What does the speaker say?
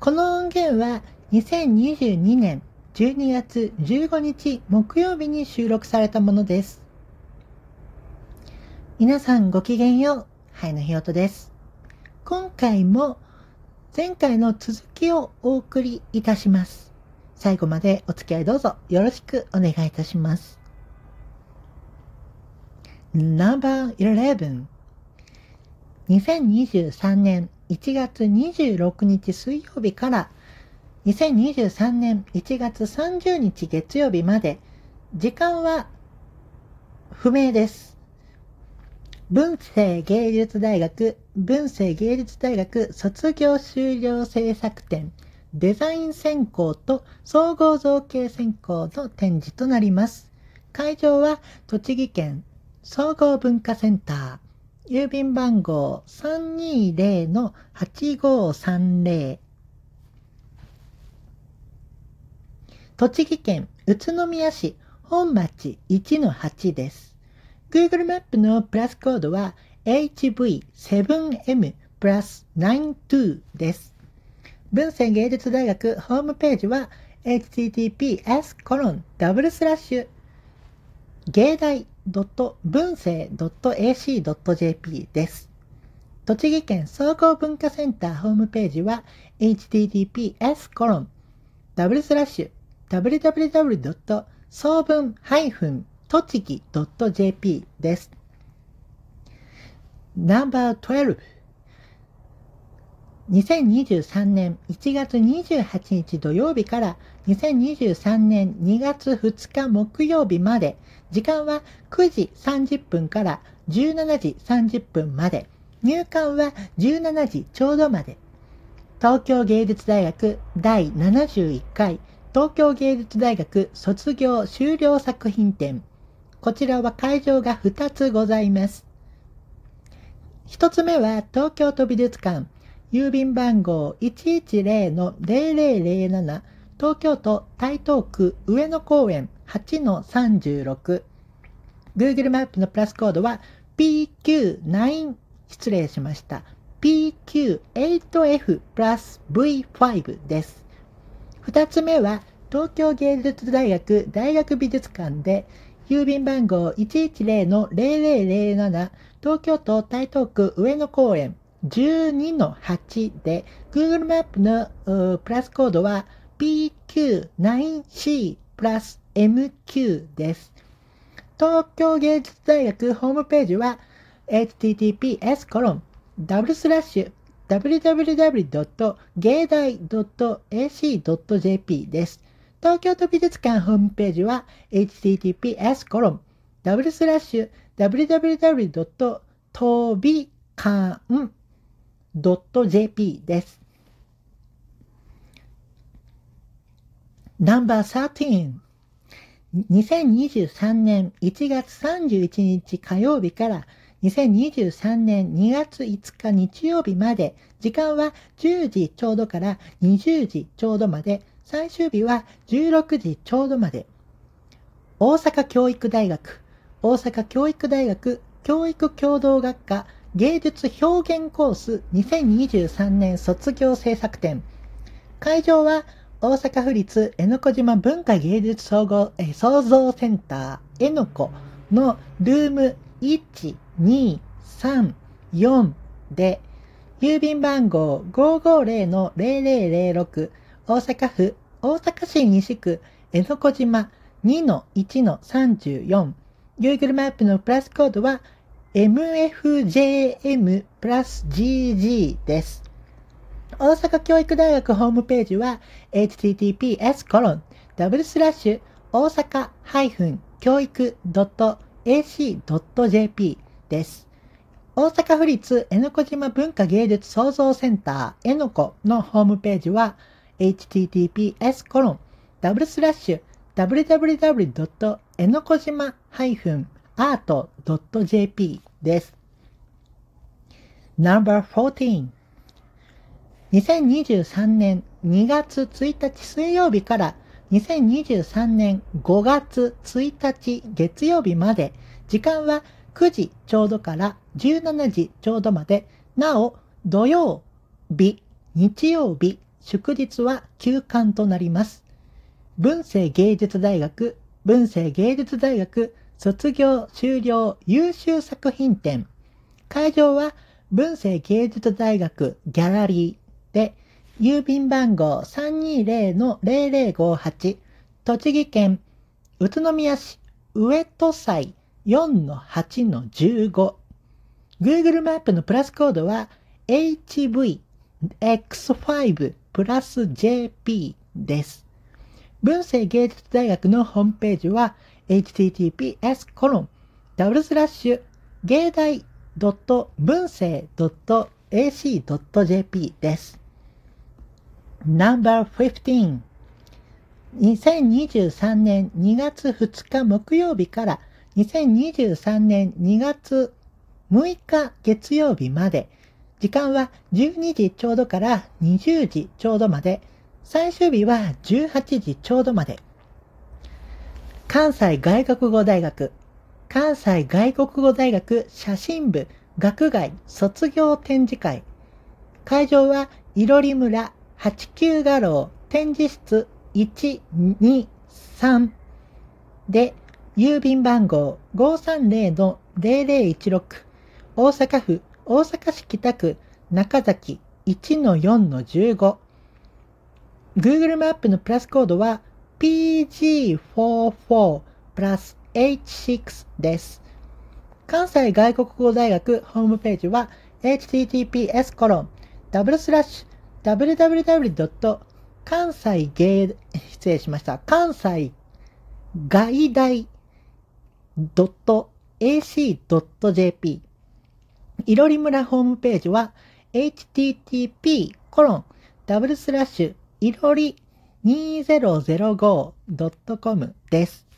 この音源は2022年12月15日木曜日に収録されたものです。皆さんごきげんよう。はいのひよとです。今回も前回の続きをお送りいたします。最後までお付き合いどうぞよろしくお願いいたします。No.11 2023年1月26日水曜日から2023年1月30日月曜日まで時間は不明です。文政芸術大学、文政芸術大学卒業修了制作展、デザイン専攻と総合造形専攻の展示となります。会場は栃木県総合文化センター、郵便番号320-8530、栃木県宇都宮市本町1-8です。Google マップのプラスコードは HV7M プラス92です。文政芸術大学ホームページは https コロンダブルスラッシュ芸大文政 .ac.jp です。栃木県総合文化センターホームページは https コロンダブルスラッシュ www. 総文栃木 .jp です。No.12 2023年1月28日土曜日から2023年2月2日木曜日まで、時間は9時30分から17時30分まで、入館は17時ちょうどまで。東京芸術大学第71回東京芸術大学卒業修了作品展。こちらは会場が2つございます。1つ目は東京都美術館郵便番号110-0007東京都台東区上野公園8-36 Google マップのプラスコードは PQ9 失礼しました。PQ8F プラス V5 です。2つ目は東京芸術大学大学美術館で郵便番号110-0007東京都台東区上野公園12の8で、Google マップのプラスコードは PQ9C プラス MQ です。東京芸術大学ホームページは https コロンダブルスラッシュ www. 芸大 .ac.jp です。東京都美術館ホームページは https コロンダブルスラッシュ www.tobikan.jp です。ナンバー13 2023年1月31日火曜日から2023年2月5日日曜日まで時間は10時ちょうどから20時ちょうどまで最終日は16時ちょうどまで大阪教育大学大阪教育大学教育共同学科芸術表現コース2023年卒業制作展。会場は大阪府立江ノ小島文化芸術総合え創造センター江ノ子のルーム1、2、3、4で、郵便番号550-0006大阪府大阪市西区江ノ小島2-1-34 Google マップのプラスコードは MFJM プラス GG です。大阪教育大学ホームページは https コロンダブルスラッシュ大阪教育 .ac.jp です。大阪府立江ノ小島文化芸術創造センター江ノ子のホームページは https コロンダブルスラッシュ www. 江ノ小島 art.jp です。No.14 2023年2月1日水曜日から2023年5月1日月曜日まで時間は9時ちょうどから17時ちょうどまでなお土曜日、日曜日、祝日は休館となります。文政芸術大学、文政芸術大学卒業修了優秀作品展。会場は文政芸術大学ギャラリーで、郵便番号320-0058、栃木県宇都宮市上戸祭4-8-15。Google マップのプラスコードは HVX5 プラス JP です。文政芸術大学のホームページは https コロンダブルスラッシュ芸大文政 .ac.jp です。No.15 2023年2月2日木曜日から2023年2月6日月曜日まで、時間は12時ちょうどから20時ちょうどまで、最終日は18時ちょうどまで。関西外国語大学、関西外国語大学写真部学外卒業展示会。会場はいろり村。89画廊展示室123で、郵便番号530-0016大阪府大阪市北区中崎1-4-15 Google マップのプラスコードは PG44 プラス H6 です。関西外国語大学ホームページは https コロンダブルスラッシュ www. 関西芸、失礼しました。関西外大 .ac.jp いろり村ホームページは http コロンダブルスラッシュいろり 2005.com です。